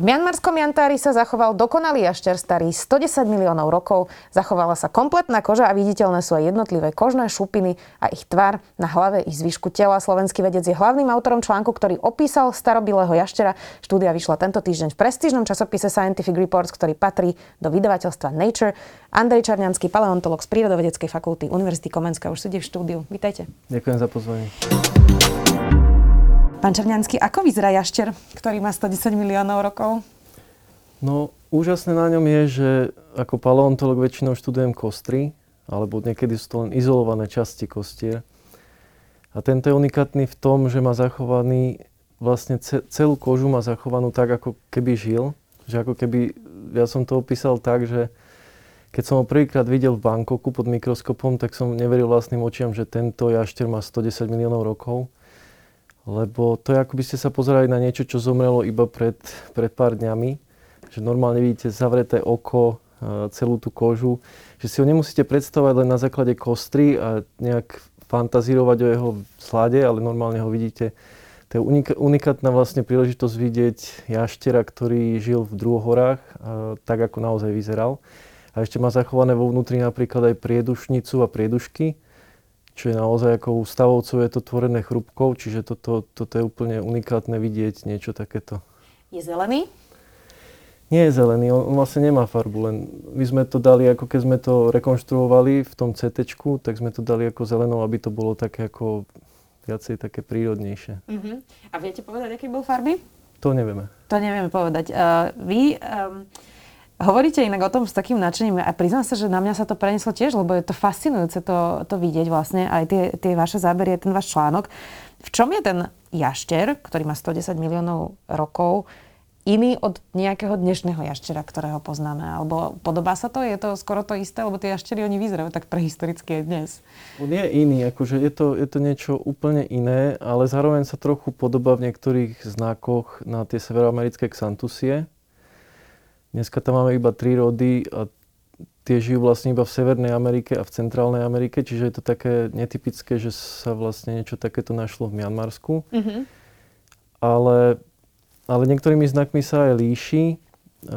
V mianmarskom jantári sa zachoval dokonalý jašter starý 110 miliónov rokov. Zachovala sa kompletná koža a viditeľné sú aj jednotlivé kožné šupiny a ich tvar na hlave i zvyšku tela. Slovenský vedec je hlavným autorom článku, ktorý opísal starobilého jaštera. Štúdia vyšla tento týždeň v prestížnom časopise Scientific Reports, ktorý patrí do vydavateľstva Nature. Andrej Čarňanský, paleontolog z Prírodovedeckej fakulty Univerzity Komenska, už sedí v štúdiu. Vítajte. Ďakujem za pozvanie. Pán Černiansky, ako vyzerá jašter, ktorý má 110 miliónov rokov? No, úžasné na ňom je, že ako paleontolog väčšinou študujem kostry, alebo niekedy sú to len izolované časti kostier. A tento je unikátny v tom, že má zachovaný, vlastne celú kožu má zachovanú tak, ako keby žil. Že ako keby, ja som to opísal tak, že keď som ho prvýkrát videl v Bangkoku pod mikroskopom, tak som neveril vlastným očiam, že tento jašter má 110 miliónov rokov lebo to je ako by ste sa pozerali na niečo, čo zomrelo iba pred, pred pár dňami. Že normálne vidíte zavreté oko, e, celú tú kožu. Že si ho nemusíte predstavovať len na základe kostry a nejak fantazírovať o jeho slade, ale normálne ho vidíte. To je unikátna vlastne príležitosť vidieť jaštera, ktorý žil v druhohorách, e, tak ako naozaj vyzeral. A ešte má zachované vo vnútri napríklad aj priedušnicu a priedušky čo je naozaj ako u stavovcov je to tvorené chrúbkou, čiže toto, toto je úplne unikátne vidieť niečo takéto. Je zelený? Nie je zelený, on, on vlastne nemá farbu, len my sme to dali, ako keď sme to rekonštruovali v tom CT, tak sme to dali ako zelenou, aby to bolo také ako viacej také prírodnejšie. Uh-huh. A viete povedať, aký bol farby? To nevieme. To nevieme povedať. Uh, vy um, Hovoríte inak o tom s takým nadšením a priznám sa, že na mňa sa to preneslo tiež, lebo je to fascinujúce to, to vidieť vlastne, aj tie, tie vaše zábery, ten váš článok. V čom je ten jašter, ktorý má 110 miliónov rokov, iný od nejakého dnešného jaštera, ktorého poznáme? Alebo podobá sa to? Je to skoro to isté? Lebo tie jaštery, oni vyzerajú tak prehistoricky aj dnes. On je iný, akože je to, je to niečo úplne iné, ale zároveň sa trochu podobá v niektorých znakoch na tie severoamerické xantusie Dneska tam máme iba tri rody a tie žijú vlastne iba v Severnej Amerike a v Centrálnej Amerike, čiže je to také netypické, že sa vlastne niečo takéto našlo v Mianmarsku. Mm-hmm. Ale, ale niektorými znakmi sa aj líši. E,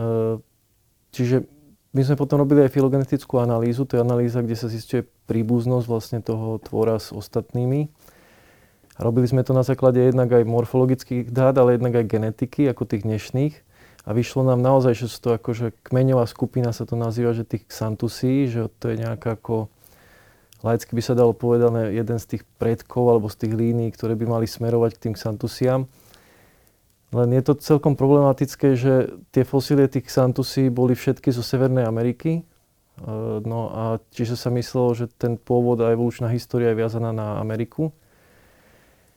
čiže my sme potom robili aj filogenetickú analýzu, to je analýza, kde sa zistuje príbuznosť vlastne toho tvora s ostatnými. Robili sme to na základe jednak aj morfologických dát, ale jednak aj genetiky, ako tých dnešných. A vyšlo nám naozaj, že sú to akože kmeňová skupina sa to nazýva, že tých Xantusí, že to je nejaká ako laicky by sa dalo povedať jeden z tých predkov alebo z tých línií, ktoré by mali smerovať k tým Xantusiam. Len je to celkom problematické, že tie fosílie tých Xantusí boli všetky zo Severnej Ameriky. E, no a čiže sa myslelo, že ten pôvod a evolučná história je viazaná na Ameriku.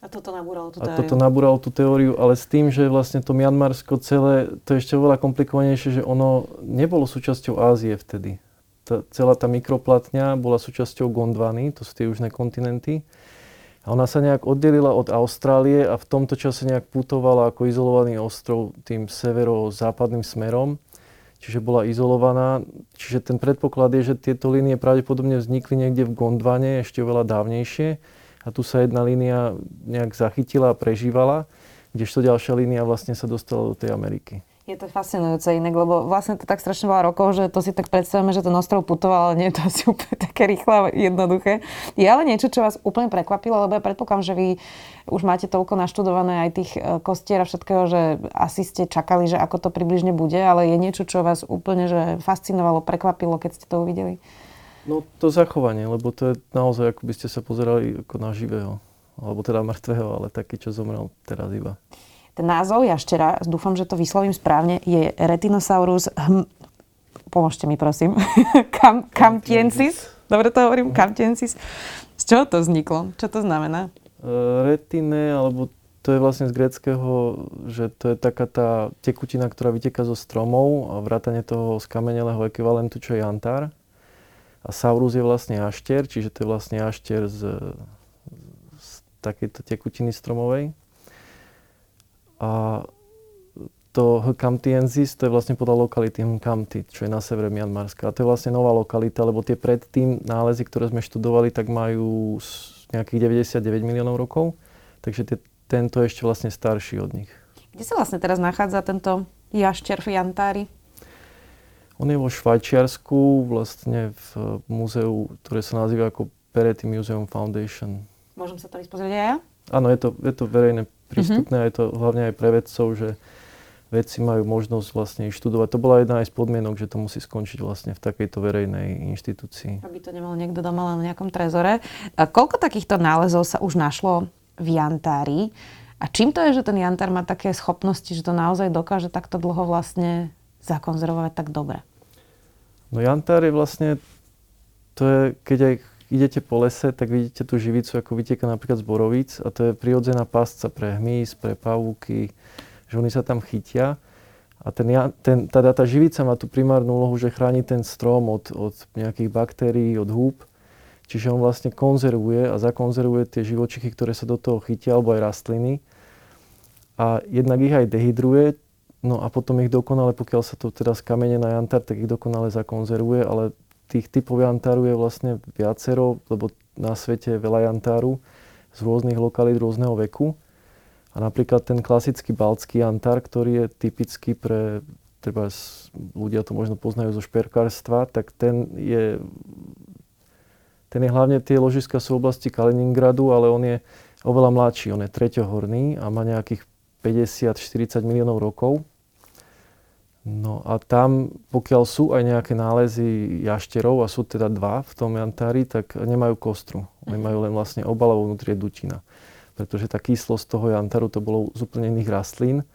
A toto nabúralo tú teóriu. A toto nabúralo tú teóriu, ale s tým, že vlastne to Mianmarsko celé, to je ešte oveľa komplikovanejšie, že ono nebolo súčasťou Ázie vtedy. Tá, celá tá mikroplatňa bola súčasťou Gondvany, to sú tie južné kontinenty. A ona sa nejak oddelila od Austrálie a v tomto čase nejak putovala ako izolovaný ostrov tým severo-západným smerom. Čiže bola izolovaná. Čiže ten predpoklad je, že tieto línie pravdepodobne vznikli niekde v Gondvane ešte oveľa dávnejšie a tu sa jedna línia nejak zachytila a prežívala, kdežto ďalšia línia vlastne sa dostala do tej Ameriky. Je to fascinujúce inak, lebo vlastne to tak strašne veľa rokov, že to si tak predstavíme, že ten ostrov putoval, ale nie je to asi úplne také rýchle a jednoduché. Je ale niečo, čo vás úplne prekvapilo, lebo ja predpokladám, že vy už máte toľko naštudované aj tých e, kostier a všetkého, že asi ste čakali, že ako to približne bude, ale je niečo, čo vás úplne že fascinovalo, prekvapilo, keď ste to uvideli? No to zachovanie, lebo to je naozaj, ako by ste sa pozerali ako na živého. Alebo teda mŕtvého, ale taký, čo zomrel teraz iba. Ten názov jaštera, dúfam, že to vyslovím správne, je Retinosaurus hm... Pomôžte mi, prosím. Cam, camtiensis. Dobre to hovorím? Camtiensis. Z čoho to vzniklo? Čo to znamená? Uh, retine, alebo to je vlastne z greckého, že to je taká tá tekutina, ktorá vyteká zo stromov a vrátane toho skamenelého ekvivalentu, čo je jantár. A Saurus je vlastne ašter, čiže to je vlastne ašter z, z takejto tekutiny stromovej. A to Hkamtiensis, to je vlastne podľa lokality Hkamti, čo je na severe Mianmarska. A to je vlastne nová lokalita, lebo tie predtým nálezy, ktoré sme študovali, tak majú nejakých 99 miliónov rokov. Takže tie, tento je ešte vlastne starší od nich. Kde sa vlastne teraz nachádza tento jašter v Jantári? On je vo Švajčiarsku, vlastne v múzeu, ktoré sa nazýva ako Peretti Museum Foundation. Môžem sa to ísť pozrieť aj ja? Áno, je to, je to verejné prístupné mm-hmm. a je to hlavne aj pre vedcov, že vedci majú možnosť vlastne študovať. To bola jedna aj z podmienok, že to musí skončiť vlastne v takejto verejnej inštitúcii. Aby to nemal niekto doma len na nejakom trezore. A koľko takýchto nálezov sa už našlo v Jantári? A čím to je, že ten Jantár má také schopnosti, že to naozaj dokáže takto dlho vlastne zakonzervovať tak dobre? No Jantár je vlastne, to je, keď aj idete po lese, tak vidíte tú živicu, ako vytieka napríklad z borovíc a to je prirodzená pásca pre hmyz, pre pavúky, že oni sa tam chytia. A ten, ten, tá, tá živica má tú primárnu úlohu, že chráni ten strom od, od nejakých baktérií, od húb. Čiže on vlastne konzervuje a zakonzervuje tie živočichy, ktoré sa do toho chytia, alebo aj rastliny. A jednak ich aj dehydruje, no a potom ich dokonale, pokiaľ sa to teda skamene na jantár, tak ich dokonale zakonzervuje, ale tých typov jantáru je vlastne viacero, lebo na svete je veľa jantáru z rôznych lokalít rôzneho veku. A napríklad ten klasický baltský jantár, ktorý je typický pre, treba ľudia to možno poznajú zo šperkárstva, tak ten je, ten je hlavne, tie ložiska sú v oblasti Kaliningradu, ale on je oveľa mladší, on je treťohorný a má nejakých 50-40 miliónov rokov. No a tam, pokiaľ sú aj nejaké nálezy jašterov, a sú teda dva v tom jantári, tak nemajú kostru. Oni majú len vlastne obalovú vnútri dutina. Pretože tá kyslosť toho jantaru to bolo z úplne iných rastlín,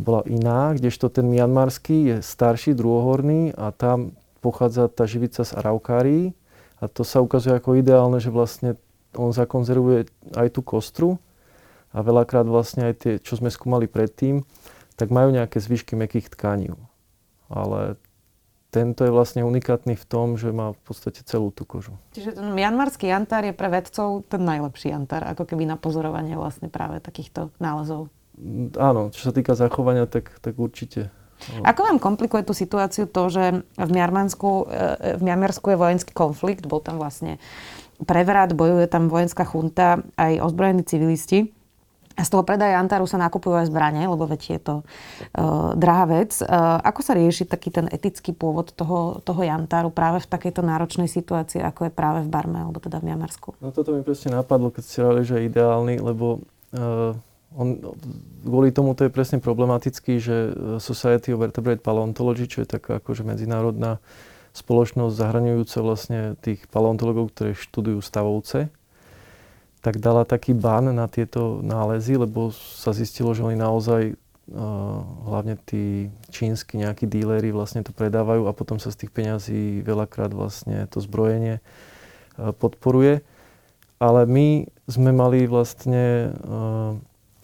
bola iná, kdežto ten mianmarský je starší, druhohorný a tam pochádza tá živica z araukárií. A to sa ukazuje ako ideálne, že vlastne on zakonzervuje aj tú kostru a veľakrát vlastne aj tie, čo sme skúmali predtým, tak majú nejaké zvyšky mekých tkaní. Ale tento je vlastne unikátny v tom, že má v podstate celú tú kožu. Čiže ten mianmarský jantár je pre vedcov ten najlepší jantár, ako keby na pozorovanie vlastne práve takýchto nálezov. Áno, čo sa týka zachovania, tak, tak určite. Ako vám komplikuje tú situáciu to, že v Miarmansku, e, v Mianmarsku je vojenský konflikt, bol tam vlastne prevrat, bojuje tam vojenská chunta, aj ozbrojení civilisti. A z toho predaja Antaru sa nakupujú aj zbranie, lebo veď je to uh, drahá vec. Uh, ako sa rieši taký ten etický pôvod toho, toho Jantaru práve v takejto náročnej situácii, ako je práve v Barme, alebo teda v Miamarsku? No toto mi presne napadlo, keď ste hovorili, že je ideálny, lebo uh, on, kvôli tomu to je presne problematický, že Society of Vertebrate Paleontology, čo je taká akože medzinárodná spoločnosť zahrňujúca vlastne tých paleontologov, ktorí študujú stavovce, tak dala taký ban na tieto nálezy, lebo sa zistilo, že oni naozaj hlavne tí čínsky nejakí díleri vlastne to predávajú a potom sa z tých peňazí veľakrát vlastne to zbrojenie podporuje. Ale my sme mali vlastne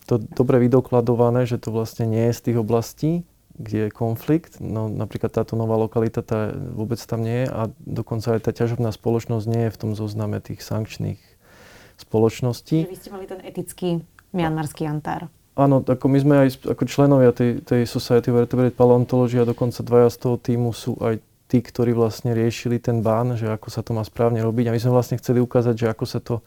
to dobre vydokladované, že to vlastne nie je z tých oblastí, kde je konflikt. No, napríklad táto nová lokalita tá vôbec tam nie je a dokonca aj tá ťažobná spoločnosť nie je v tom zozname tých sankčných spoločnosti. Že vy ste mali ten etický mianmarský antár. Áno, ako my sme aj ako členovia tej, tej Society of Vertebrate Paleontology a dokonca dvaja z toho týmu sú aj tí, ktorí vlastne riešili ten bán, že ako sa to má správne robiť. A my sme vlastne chceli ukázať, že ako sa to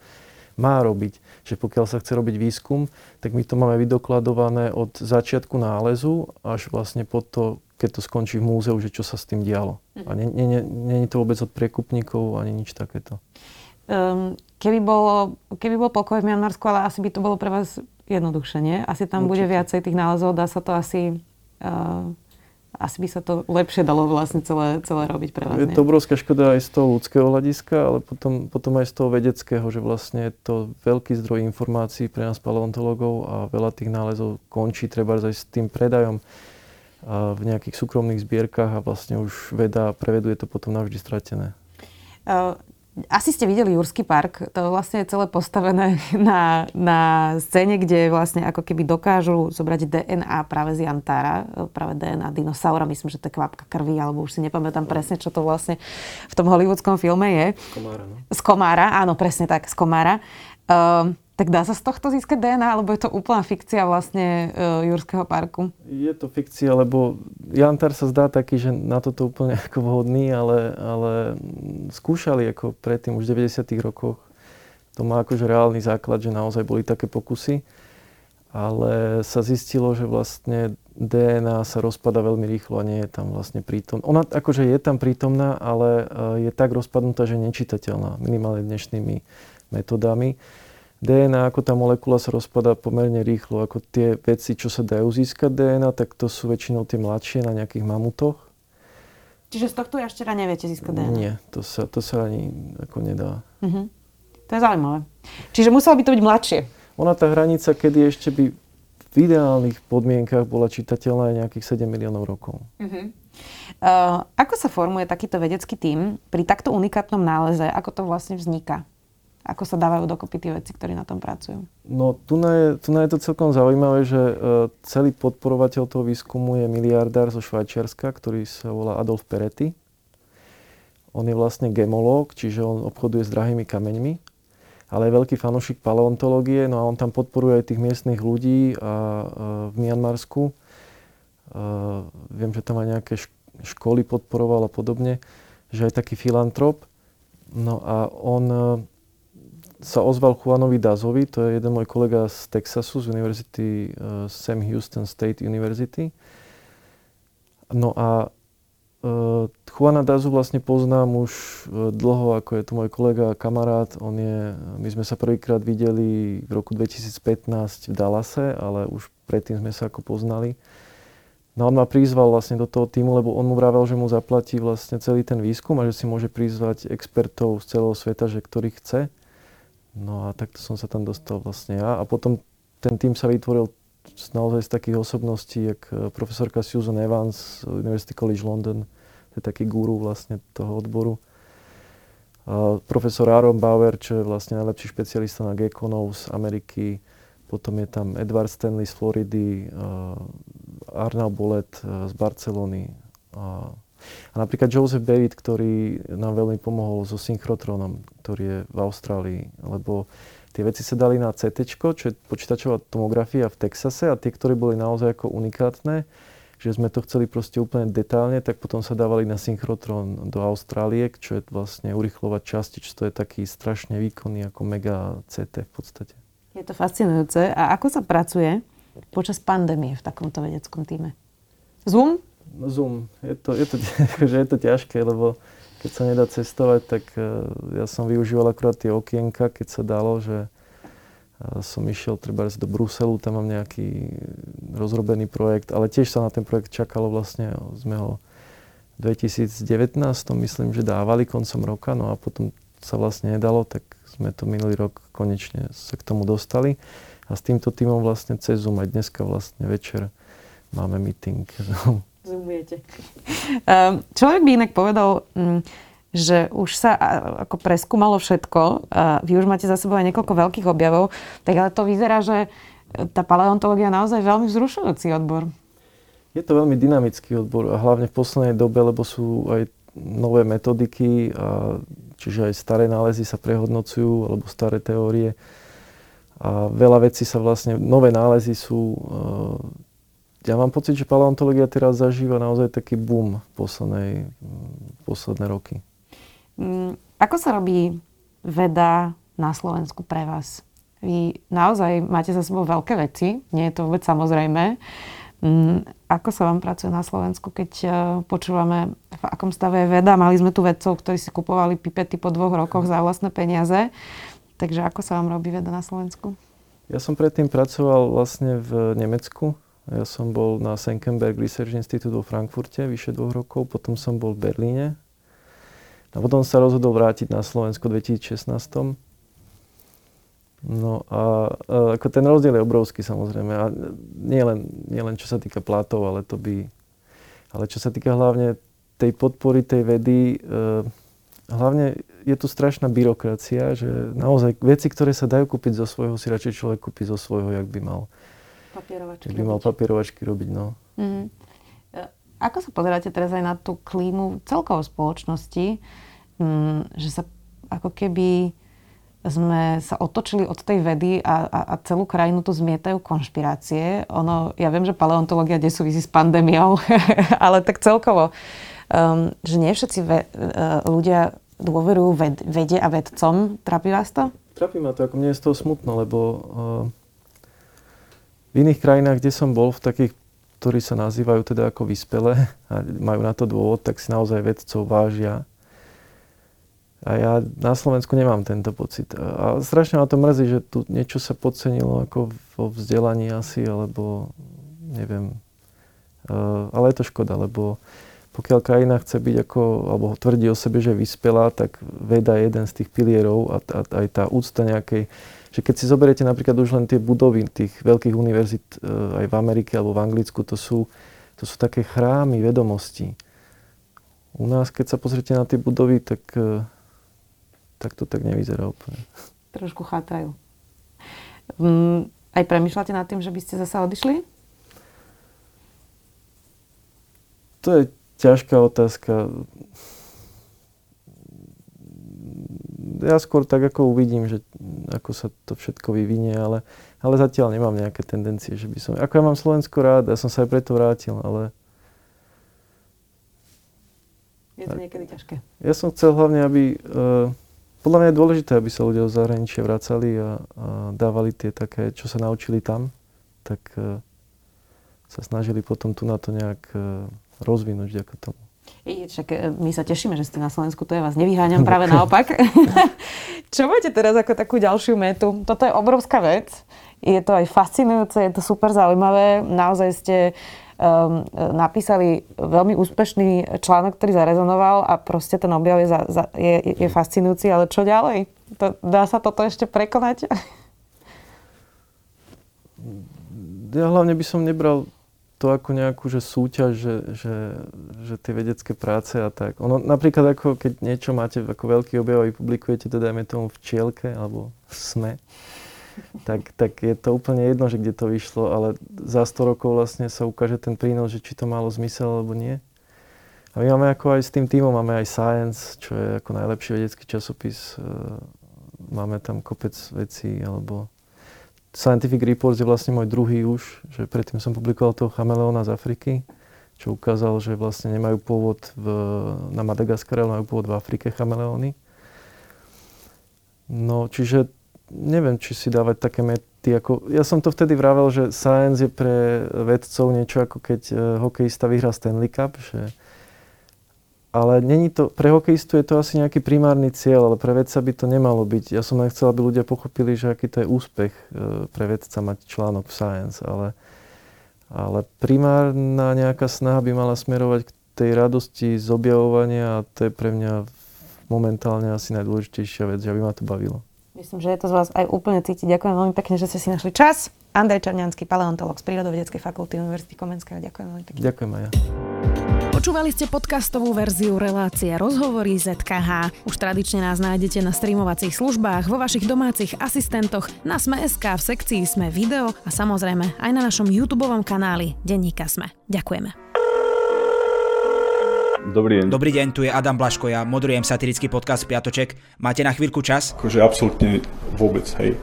má robiť. Že pokiaľ sa chce robiť výskum, tak my to máme vydokladované od začiatku nálezu až vlastne po to, keď to skončí v múzeu, že čo sa s tým dialo. A nie, nie, nie, nie je to vôbec od priekupníkov ani nič takéto. Um, keby, bolo, keby bol pokoj v Mianmarsku, ale asi by to bolo pre vás jednoduchšie, nie? Asi tam Určite. bude viacej tých nálezov, dá sa to asi... Uh, asi by sa to lepšie dalo vlastne celé, celé robiť pre vás. Je to obrovská škoda aj z toho ľudského hľadiska, ale potom, potom aj z toho vedeckého, že vlastne je to veľký zdroj informácií pre nás paleontologov a veľa tých nálezov končí treba aj s tým predajom v nejakých súkromných zbierkach a vlastne už veda preveduje to potom navždy stratené. Asi ste videli Jurský park, to vlastne je celé postavené na, na scéne, kde vlastne ako keby dokážu zobrať DNA práve z Jantára, práve DNA dinosaura, myslím, že to je kvapka krvi, alebo už si nepamätám presne, čo to vlastne v tom hollywoodskom filme je. Z komára, no? Z komára, áno, presne tak, z komára. Uh, Tak dá sa z tohto získať DNA, alebo je to úplná fikcia vlastne uh, Jurského parku? Je to fikcia, lebo Jantar sa zdá taký, že na toto úplne ako vhodný, ale, ale skúšali ako predtým už v 90 rokoch. To má akože reálny základ, že naozaj boli také pokusy. Ale sa zistilo, že vlastne DNA sa rozpada veľmi rýchlo a nie je tam vlastne prítomná. Ona akože je tam prítomná, ale eh, je tak rozpadnutá, že nečitateľná minimálne dnešnými metodami. DNA ako tá molekula sa rozpadá pomerne rýchlo. Ako tie veci, čo sa dajú získať DNA, tak to sú väčšinou tie mladšie na nejakých mamutoch. Čiže z tohto jaštera neviete získať DNA? Nie, to sa, to sa ani ako nedá. Uh-huh. To je zaujímavé. Čiže muselo by to byť mladšie? Ona tá hranica, kedy ešte by v ideálnych podmienkach bola čitateľná aj nejakých 7 miliónov rokov. Uh-huh. Uh, ako sa formuje takýto vedecký tím pri takto unikátnom náleze? Ako to vlastne vzniká? Ako sa dávajú dokopy tí veci, ktorí na tom pracujú? No, tu je, tu je to celkom zaujímavé, že uh, celý podporovateľ toho výskumu je miliardár zo Švajčiarska, ktorý sa volá Adolf Peretti. On je vlastne gemológ, čiže on obchoduje s drahými kameňmi, ale je veľký fanúšik paleontológie, no a on tam podporuje aj tých miestnych ľudí a, uh, v Mianmarsku. Uh, viem, že tam aj nejaké školy podporoval a podobne, že aj taký filantrop. No a on sa ozval Juanovi Dazovi, to je jeden môj kolega z Texasu, z univerzity uh, Sam Houston State University. No a uh, Juana Dazu vlastne poznám už uh, dlho, ako je to môj kolega a kamarát. On je, my sme sa prvýkrát videli v roku 2015 v Dallase, ale už predtým sme sa ako poznali. No on ma prizval vlastne do toho týmu, lebo on mu vravel, že mu zaplatí vlastne celý ten výskum a že si môže prizvať expertov z celého sveta, že ktorý chce. No a takto som sa tam dostal vlastne ja. A potom ten tým sa vytvoril naozaj z takých osobností, jak e, profesorka Susan Evans z University College London, to je taký guru vlastne toho odboru. A profesor Aaron Bauer, čo je vlastne najlepší špecialista na gekonov z Ameriky. Potom je tam Edward Stanley z Floridy, Arnaud Bolet e, z Barcelony. A a napríklad Joseph David, ktorý nám veľmi pomohol so synchrotronom, ktorý je v Austrálii, lebo tie veci sa dali na CT, čo je počítačová tomografia v Texase a tie, ktoré boli naozaj ako unikátne, že sme to chceli proste úplne detálne, tak potom sa dávali na synchrotron do Austrálie, čo je vlastne urychlovať častič, to je taký strašne výkonný ako mega CT v podstate. Je to fascinujúce. A ako sa pracuje počas pandémie v takomto vedeckom týme? Zoom? Zoom. Je to, je to, že je to ťažké, lebo keď sa nedá cestovať, tak uh, ja som využíval akurát tie okienka, keď sa dalo, že uh, som išiel treba do Bruselu, tam mám nejaký rozrobený projekt, ale tiež sa na ten projekt čakalo vlastne, sme ho v 2019 myslím, že dávali koncom roka, no a potom sa vlastne nedalo, tak sme to minulý rok konečne sa k tomu dostali. A s týmto týmom vlastne cez Zoom aj dneska vlastne večer máme meeting. Ehm, človek by inak povedal, mm, že už sa ako preskúmalo všetko. Vy už máte za sebou aj niekoľko veľkých objavov, tak ale to vyzerá, že tá paleontológia je naozaj veľmi vzrušujúci odbor. Je to veľmi dynamický odbor a hlavne v poslednej dobe, lebo sú aj nové metodiky, a čiže aj staré nálezy sa prehodnocujú, alebo staré teórie. A veľa vecí sa vlastne, nové nálezy sú ja mám pocit, že paleontológia teraz zažíva naozaj taký boom poslednej, posledné roky. Mm, ako sa robí veda na Slovensku pre vás? Vy naozaj máte za sebou veľké veci, nie je to vôbec samozrejme. Mm, ako sa vám pracuje na Slovensku, keď uh, počúvame, v akom stave je veda? Mali sme tu vedcov, ktorí si kupovali pipety po dvoch rokoch za vlastné peniaze. Takže ako sa vám robí veda na Slovensku? Ja som predtým pracoval vlastne v Nemecku ja som bol na Senckenberg Research Institute vo Frankfurte vyše dvoch rokov, potom som bol v Berlíne. A potom sa rozhodol vrátiť na Slovensko v 2016. No a, ako ten rozdiel je obrovský samozrejme. A nie len, nie len čo sa týka platov, ale to by... Ale čo sa týka hlavne tej podpory tej vedy, e, hlavne je tu strašná byrokracia, že naozaj veci, ktoré sa dajú kúpiť zo svojho, si radšej človek kúpi zo svojho, jak by mal papierovačky by mal papierovačky robiť, no. Mm-hmm. Ako sa pozeráte teraz aj na tú klímu celkovo spoločnosti, mm, že sa ako keby sme sa otočili od tej vedy a, a, a celú krajinu tu zmietajú konšpirácie. Ono, ja viem, že paleontológia nesúvisí s pandémiou, ale tak celkovo, um, že nie všetci ve, uh, ľudia dôverujú ved, vede a vedcom. Trápi vás to? Trápi ma to, ako mne je z toho smutno, lebo uh, v iných krajinách, kde som bol, v takých, ktorí sa nazývajú teda ako vyspelé a majú na to dôvod, tak si naozaj vedcov vážia a ja na Slovensku nemám tento pocit. A strašne ma to mrzí, že tu niečo sa podcenilo ako vo vzdelaní asi, alebo neviem. Ale je to škoda, lebo pokiaľ krajina chce byť ako, alebo tvrdí o sebe, že vyspelá, tak veda je jeden z tých pilierov a, a aj tá úcta nejakej, že keď si zoberiete napríklad už len tie budovy tých veľkých univerzít e, aj v Amerike alebo v Anglicku, to sú, to sú také chrámy vedomostí. U nás, keď sa pozriete na tie budovy, tak e, tak to tak nevyzerá úplne. Trošku chátrajú. Um, aj premyšľate nad tým, že by ste zase odišli? To je ťažká otázka. Ja skôr tak ako uvidím, že ako sa to všetko vyvinie, ale, ale zatiaľ nemám nejaké tendencie, že by som... Ako ja mám Slovensko rád, ja som sa aj preto vrátil, ale... Je to niekedy ťažké. Ja som chcel hlavne, aby... Uh, podľa mňa je dôležité, aby sa ľudia zo zahraničia vracali a, a dávali tie také, čo sa naučili tam, tak uh, sa snažili potom tu na to nejak uh, rozvinúť vďaka tomu. Však e, my sa tešíme, že ste na Slovensku, to ja vás nevyháňam, práve naopak. čo máte teraz ako takú ďalšiu metu? Toto je obrovská vec. Je to aj fascinujúce, je to super zaujímavé. Naozaj ste um, napísali veľmi úspešný článok, ktorý zarezonoval a proste ten objav je, za, za, je, je fascinujúci, ale čo ďalej? To, dá sa toto ešte prekonať? Ja hlavne by som nebral to ako nejakú že súťaž, že, že, že tie vedecké práce a tak. Ono, napríklad ako keď niečo máte ako veľký objav a publikujete to dajme tomu v Čielke alebo v SME, tak, tak je to úplne jedno, že kde to vyšlo, ale za 100 rokov vlastne sa ukáže ten prínos, že či to malo zmysel alebo nie. A my máme ako aj s tým týmom, máme aj Science, čo je ako najlepší vedecký časopis. E, máme tam kopec vecí, alebo Scientific Reports je vlastne môj druhý už, že predtým som publikoval toho chameleóna z Afriky, čo ukázal, že vlastne nemajú pôvod v, na Madagaskare, ale majú pôvod v Afrike chameleóny. No, čiže neviem, či si dávať také mety. Ako, ja som to vtedy vravel, že science je pre vedcov niečo ako keď uh, hokejista vyhrá Stanley Cup, že ale není to, pre hokejistu je to asi nejaký primárny cieľ, ale pre vedca by to nemalo byť. Ja som len chcel, aby ľudia pochopili, že aký to je úspech uh, pre vedca mať článok v Science, ale, ale primárna nejaká snaha by mala smerovať k tej radosti z objavovania a to je pre mňa momentálne asi najdôležitejšia vec, aby ma to bavilo. Myslím, že je to z vás aj úplne cítiť. Ďakujem veľmi pekne, že ste si našli čas. Andrej Čarňanský, paleontolog z Prírodovedeckej fakulty Univerzity Komenského. Ďakujem veľmi pekne. Ďakujem aj ja. Počúvali ste podcastovú verziu relácie Rozhovory ZKH. Už tradične nás nájdete na streamovacích službách, vo vašich domácich asistentoch, na Sme.sk, v sekcii Sme video a samozrejme aj na našom YouTube kanáli Denníka Sme. Ďakujeme. Dobrý deň. Dobrý deň, tu je Adam Blaško, ja moderujem satirický podcast Piatoček. Máte na chvíľku čas? Akože absolútne vôbec, hej.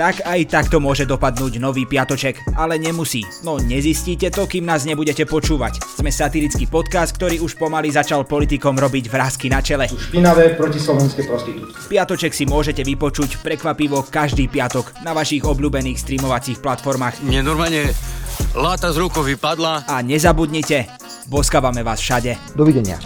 Tak aj takto môže dopadnúť nový piatoček, ale nemusí. No nezistíte to, kým nás nebudete počúvať. Sme satirický podcast, ktorý už pomaly začal politikom robiť vrázky na čele. Špinavé protislovenské prostitútky. Piatoček si môžete vypočuť prekvapivo každý piatok na vašich obľúbených streamovacích platformách. Mne normálne láta z rukou vypadla. A nezabudnite, Boskávame vás všade. Dovidenia.